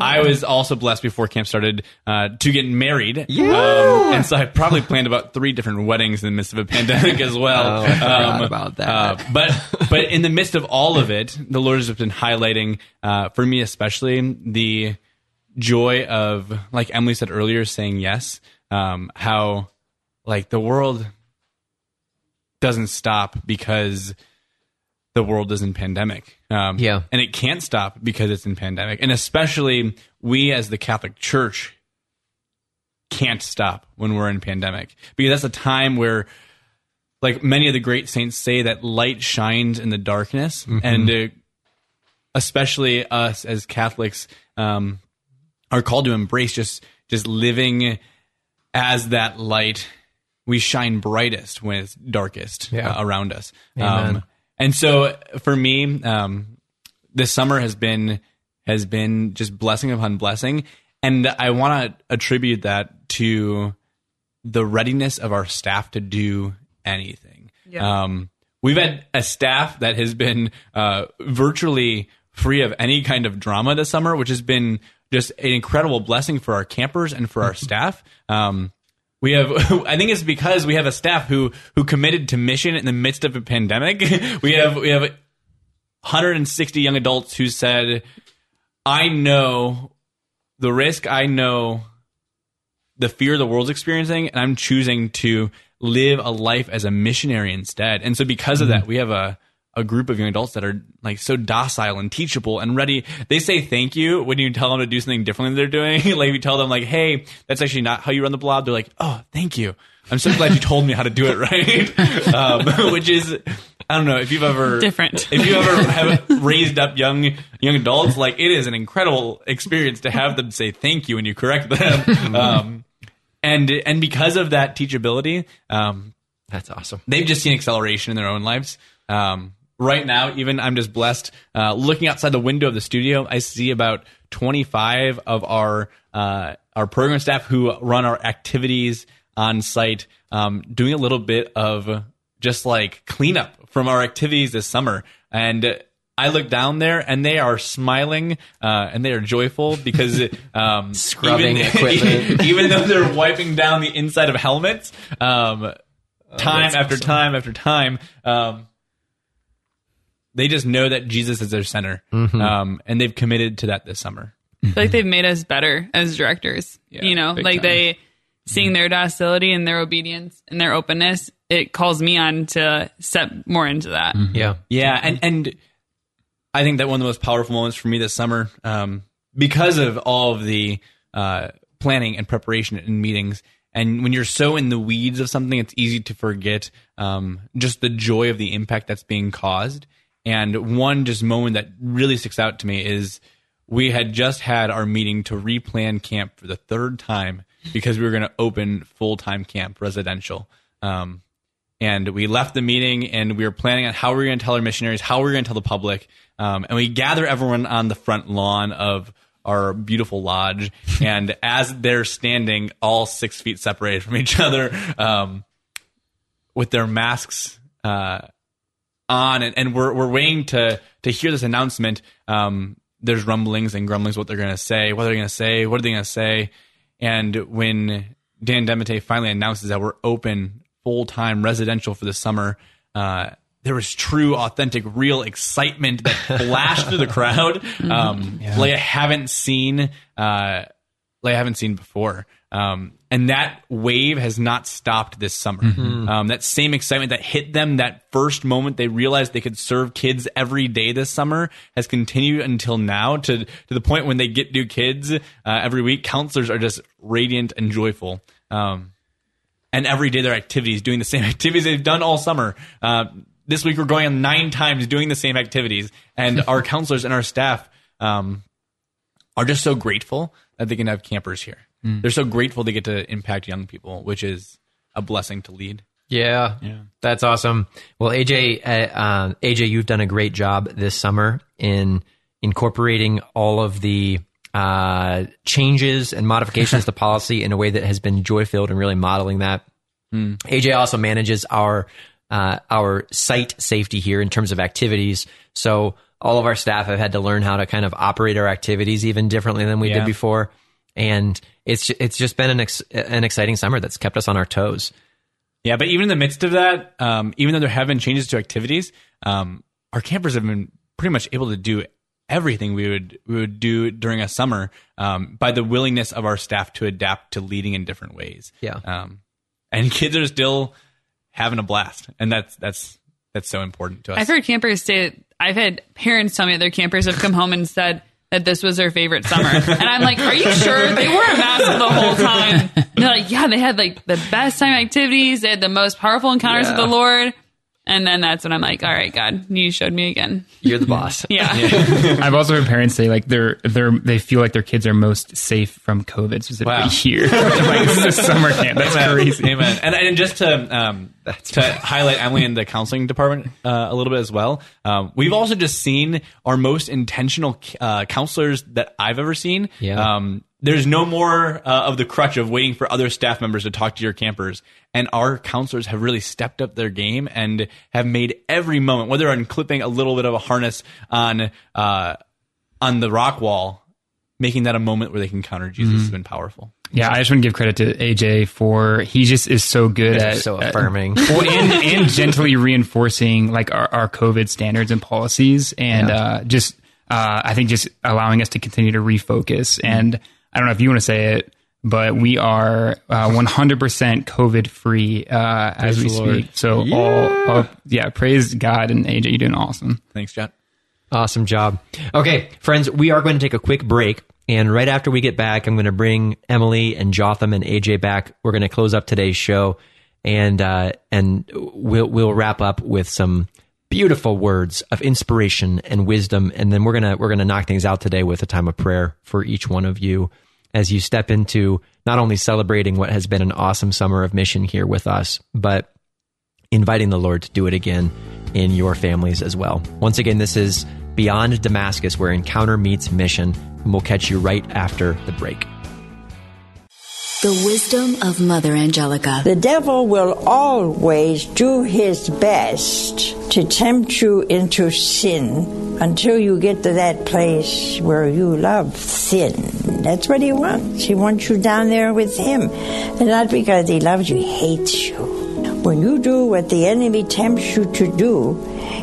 I was also blessed before camp started uh, to get married. Yeah. Um, and so I probably planned about three different weddings in the midst of a pandemic as well. Oh, um, about that. Uh, but but in the midst of all of it, the Lord has been highlighting uh, for me especially the joy of, like Emily said earlier, saying yes. Um, how like the world doesn't stop because the world is in pandemic. Um, Yeah. and it can't stop because it's in pandemic, and especially we as the Catholic Church can't stop when we're in pandemic because that's a time where like many of the great saints say that light shines in the darkness and uh, especially us as catholics um, are called to embrace just just living as that light we shine brightest when it's darkest Yeah. uh, around us Amen. um, and so for me um, this summer has been has been just blessing upon blessing. And i want to attribute that to the readiness of our staff to do anything. Yeah. um, we've had a staff that has been uh, virtually free of any kind of drama this summer which has been just an incredible blessing for our campers and for our staff. Um, we have i think it's because we have a staff who who committed to mission in the midst of a pandemic. We have we have 160 young adults who said, I know the risk, I know the fear the world's experiencing, and I'm choosing to live a life as a missionary instead. And so, because of that, mm-hmm. we have a a group of young adults that are like so docile and teachable and ready. They say thank you when you tell them to do something differently than they're doing. like you tell them like, "Hey, that's actually not how you run the blob." They're like, "Oh, thank you. I'm so glad you told me how to do it right." um, which is, I don't know if you've ever Different. If you ever have raised up young young adults, like it is an incredible experience to have them say thank you when you correct them. um, and and because of that teachability, um, That's awesome. they've just seen acceleration in their own lives. Um, right now, even I'm just blessed. Uh, looking outside the window of the studio, I see about 25 of our uh, our program staff who run our activities on site, um, doing a little bit of just like cleanup from our activities this summer, and. I look down there and they are smiling uh, and they are joyful because um, Scrubbing even, equipment. even though they're wiping down the inside of helmets, um, time after time after time. Um, they just know that Jesus is their center, um, and they've committed to that this summer. I feel like they've made us better as directors. Yeah, you know, like time. they seeing their docility and their obedience and their openness, it calls me on to step more into that. Yeah. Yeah, and and I think that one of the most powerful moments for me this summer, um, because of all of the uh, planning and preparation and meetings, and when you're so in the weeds of something, it's easy to forget um, just the joy of the impact that's being caused. And one just moment that really sticks out to me is we had just had our meeting to replan camp for the third time because we were going to open full time camp residential. Um, and we left the meeting and we were planning on how we were going to tell our missionaries, how we were going to tell the public. Um, and we gather everyone on the front lawn of our beautiful lodge. And as they're standing all six feet separated from each other, um, with their masks, uh, on and, and we're, we're waiting to, to hear this announcement. Um, there's rumblings and grumblings what they're going to say, what they're going to say, what are they going to say. And when Dan Demite finally announces that we're open full time residential for the summer, uh, there was true, authentic, real excitement that flashed through the crowd, um, like I haven't seen, uh, like I haven't seen before. Um, and that wave has not stopped this summer. Um, that same excitement that hit them that first moment they realized they could serve kids every day this summer has continued until now to, to the point when they get new kids uh, every week. Counselors are just radiant and joyful. Um, and every day their activities, doing the same activities they've done all summer. Uh, this week we're going on nine times doing the same activities, and our counselors and our staff um, are just so grateful that they can have campers here. They're so grateful they get to impact young people, which is a blessing to lead. Yeah, yeah, that's awesome. Well, AJ, uh, uh, AJ, you've done a great job this summer in incorporating all of the uh, changes and modifications to policy in a way that has been joy filled and really modeling that. AJ also manages our uh, our site safety here in terms of activities. So all of our staff have had to learn how to kind of operate our activities even differently than we Yeah. did before, and it's it's just been an ex- an exciting summer that's kept us on our toes. Yeah, but even in the midst of that, um, even though there have been changes to activities, um, our campers have been pretty much able to do everything we would we would do during a summer um, by the willingness of our staff to adapt to leading in different ways. Yeah. Um, and kids are still having a blast, and that's that's that's so important to us. I've heard campers say, I've had parents tell me that their campers have come home and said that this was their favorite summer. And I'm like, are you sure? They wore a mask the whole time. And they're like, yeah, they had like the best time activities. They had the most powerful encounters with the Lord. And then that's when I'm like, all right, God, you showed me again. You're the boss. Yeah. I've also heard parents say like they're they're they feel like their kids are most safe from COVID specifically Wow. here. like this is a summer camp. That's Amen. crazy. Amen. And, and just to um, to highlight Emily in the counseling department uh, a little bit as well, um, we've also just seen our most intentional uh, counselors that I've ever seen. Yeah. Um, there's no more uh, of the crutch of waiting for other staff members to talk to your campers. And our counselors have really stepped up their game and have made every moment, whether on clipping a little bit of a harness on uh, on the rock wall, making that a moment where they can encounter Jesus has been powerful. Yeah, I just want to give credit to AJ for he just is so good at so at- affirming. well, and, and gently reinforcing like our, our COVID standards and policies, and uh, just uh, I think just allowing us to continue to refocus. And I don't know if you want to say it, but we are uh, 100% COVID free uh, as we Lord. speak. So all, all yeah, praise God and AJ, you're doing awesome. Thanks, John. Awesome job. Okay, friends, we are going to take a quick break. And right after we get back, I'm going to bring Emily and Jotham and AJ back. We're going to close up today's show, and uh, and we'll we'll wrap up with some beautiful words of inspiration and wisdom. And then we're gonna we're gonna knock things out today with a time of prayer for each one of you as you step into not only celebrating what has been an awesome summer of mission here with us, but inviting the Lord to do it again in your families as well. Once again, this is Beyond Damascus, where encounter meets mission, and we'll catch you right after the break. The wisdom of Mother Angelica. The devil will always do his best to tempt you into sin until you get to that place where you love sin. That's what he wants. He wants you down there with him. And not because he loves you, he hates you. When you do what the enemy tempts you to do,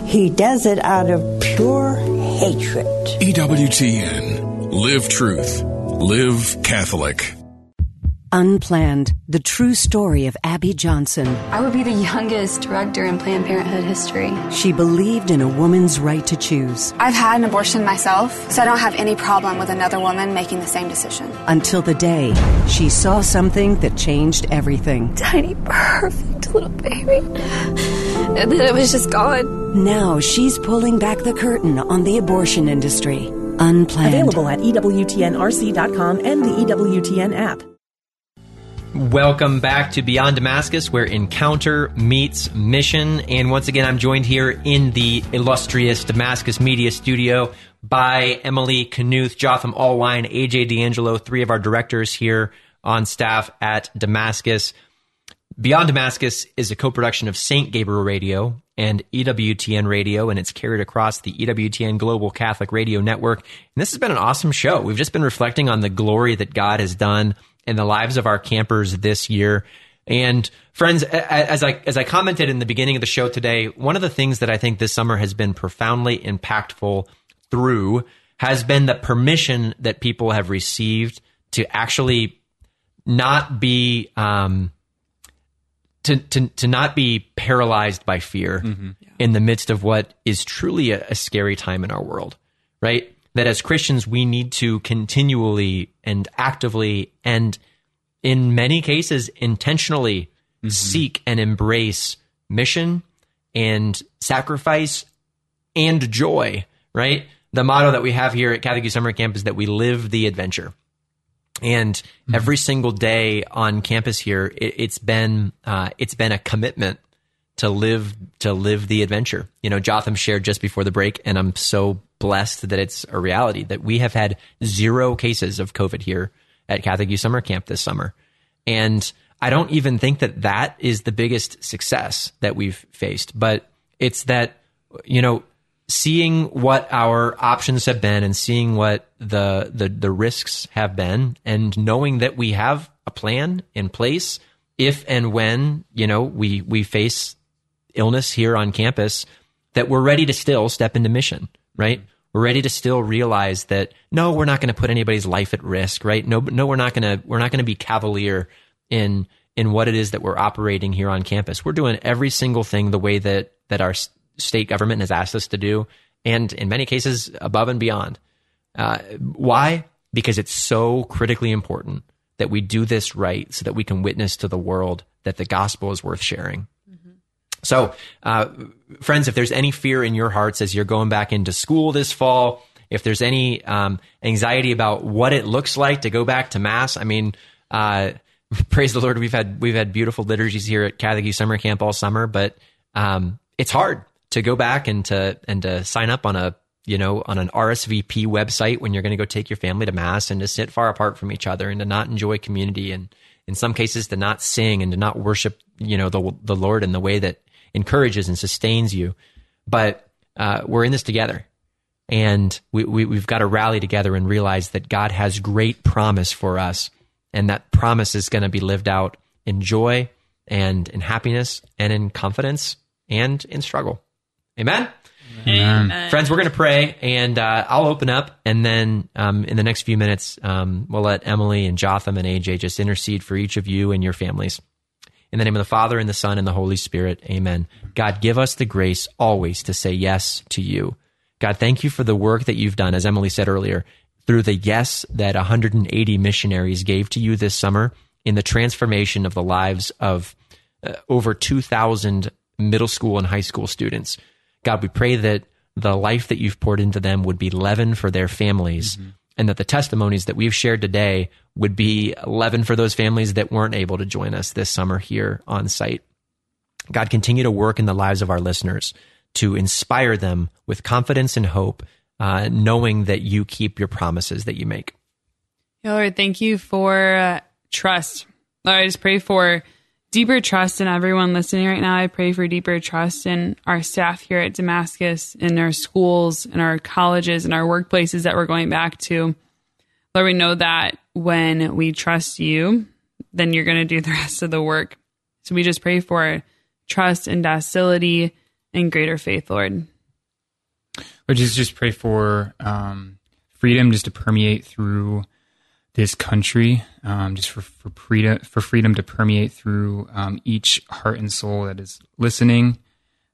he does it out of pure hatred. EWTN. Live truth. Live Catholic. Unplanned, the true story of Abby Johnson. I would be the youngest director in Planned Parenthood history. She believed in a woman's right to choose I've had an abortion myself, so I don't have any problem with another woman making the same decision. until the day she saw something that changed everything. Tiny, perfect little baby. And then it was just gone. Now she's pulling back the curtain on the abortion industry. Unplanned. Available at EWTNRC.com and the EWTN app. Welcome back to Beyond Damascus, where encounter meets mission. And once again, I'm joined here in the illustrious Damascus Media Studio by Emily Knuth, Jotham Allwine, AJ D'Angelo, three of our directors here on staff at Damascus. Beyond Damascus is a co production of St. Gabriel Radio and EWTN Radio, and it's carried across the EWTN Global Catholic Radio Network. And this has been an awesome show. We've just been reflecting on the glory that God has done in the lives of our campers this year. And friends, as I as I commented in the beginning of the show today, one of the things that I think this summer has been profoundly impactful through has been the permission that people have received to actually not be um, to, to to not be paralyzed by fear in the midst of what is truly a, a scary time in our world, right? That as Christians we need to continually and actively and in many cases intentionally seek and embrace mission and sacrifice and joy, right? The motto that we have here at Catholic Youth Summer Camp is that we live the adventure. And every single day on campus here, it, it's been uh, it's been a commitment to live to live the adventure. You know, Jotham shared just before the break, and I'm so blessed that it's a reality that we have had zero cases of COVID here at Catholic Youth Summer Camp this summer, and I don't even think that that is the biggest success that we've faced, but it's that you know seeing what our options have been and seeing what the, the the risks have been and knowing that we have a plan in place if and when you know we we face illness here on campus that we're ready to still step into mission right We're ready to still realize that no, we're not going to put anybody's life at risk, right? No, no, we're not going to we're not going to be cavalier in in what it is that we're operating here on campus. We're doing every single thing the way that that our state government has asked us to do, and in many cases above and beyond. Uh, why? Because it's so critically important that we do this right, so that we can witness to the world that the gospel is worth sharing. So, uh, friends, if there's any fear in your hearts as you're going back into school this fall, if there's any um, anxiety about what it looks like to go back to mass, I mean, uh, praise the Lord, we've had we've had beautiful liturgies here at Catholic Youth Summer Camp all summer, but um, it's hard to go back and to and to sign up on a you know on an RSVP website when you're going to go take your family to mass and to sit far apart from each other and to not enjoy community and in some cases to not sing and to not worship you know the the Lord in the way that encourages and sustains you. But uh, we're in this together. And we, we, we've got to rally together and realize that God has great promise for us. And that promise is going to be lived out in joy and in happiness and in confidence and in struggle. Amen? Amen. Friends, we're going to pray and uh, I'll open up. And then um, in the next few minutes, um, we'll let Emily and Jotham and AJ just intercede for each of you and your families. In the name of the Father, and the Son, and the Holy Spirit, amen. God, give us the grace always to say yes to you. God, thank you for the work that you've done, as Emily said earlier, through the yes that 180 missionaries gave to you this summer in the transformation of the lives of uh, over 2,000 middle school and high school students. God, we pray that the life that you've poured into them would be leaven for their families. Mm-hmm and that the testimonies that we've shared today would be leaven for those families that weren't able to join us this summer here on site. God, continue to work in the lives of our listeners to inspire them with confidence and hope, uh, knowing that you keep your promises that you make. Lord, thank you for uh, trust. Lord, I just pray for deeper trust in everyone listening right now. I pray for deeper trust in our staff here at Damascus, in our schools, in our colleges, in our workplaces that we're going back to. Lord, we know that when we trust you, then you're going to do the rest of the work. So we just pray for trust and docility and greater faith, Lord. Lord, just just pray for um, freedom just to permeate through this country, um, just for, for freedom for freedom to permeate through um, each heart and soul that is listening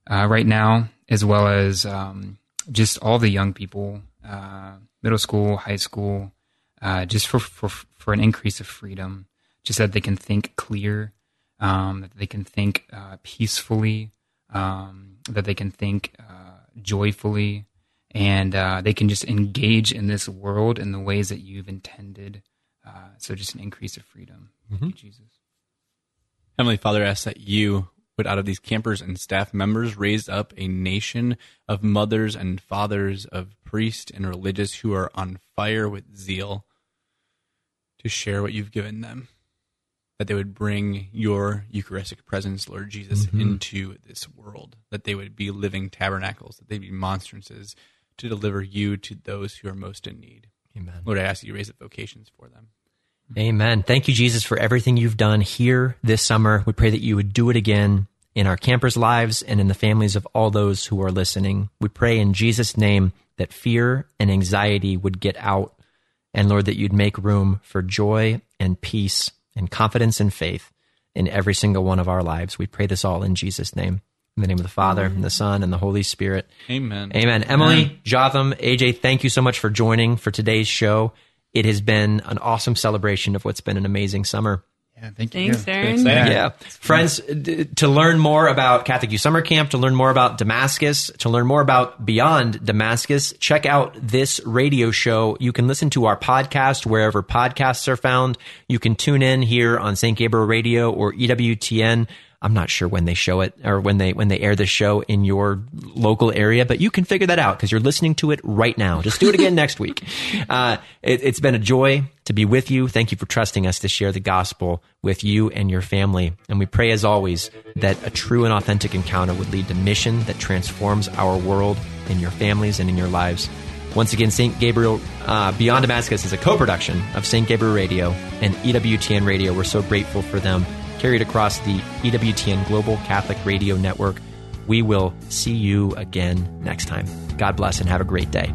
uh, right now, as well as um, just all the young people, uh, middle school, high school, uh, just for, for for an increase of freedom, just that they can think clear, um, that they can think uh, peacefully, um, that they can think uh, joyfully, and uh, they can just engage in this world in the ways that you've intended uh, so just an increase of freedom. Mm-hmm. You, Jesus. Heavenly Father, asks that you would, out of these campers and staff members, raise up a nation of mothers and fathers, of priests and religious who are on fire with zeal to share what you've given them. That they would bring your Eucharistic presence, Lord Jesus, Mm-hmm. into this world. That they would be living tabernacles. That they'd be monstrances to deliver you to those who are most in need. Amen. Lord, I ask that you raise up vocations for them. Amen. Thank you, Jesus, for everything you've done here this summer. We pray that you would do it again in our campers' lives and in the families of all those who are listening. We pray in Jesus' name that fear and anxiety would get out, and Lord, that you'd make room for joy and peace and confidence and faith in every single one of our lives. We pray this all in Jesus' name. In the name of the Father, and the Son, and the Holy Spirit. Amen. Amen. Emily, Jotham, AJ, thank you so much for joining for today's show. It has been an awesome celebration of what's been an amazing summer. Yeah, thank you. Thanks, Aaron. Yeah. Friends, d- to learn more about Catholic Youth Summer Camp, to learn more about Damascus, to learn more about Beyond Damascus, check out this radio show. You can listen to our podcast wherever podcasts are found. You can tune in here on St. Gabriel Radio or EWTN. I'm not sure when they show it or when they when they air the show in your local area, but you can figure that out because you're listening to it right now. Just do it again next week. Uh, it, it's been a joy to be with you. Thank you for trusting us to share the gospel with you and your family. And we pray, as always, that a true and authentic encounter would lead to mission that transforms our world in your families and in your lives. Once again, St. Gabriel uh, Beyond Damascus is a co production of St. Gabriel Radio and EWTN Radio. We're so grateful for them carried across the EWTN Global Catholic Radio Network. We will see you again next time. God bless and have a great day.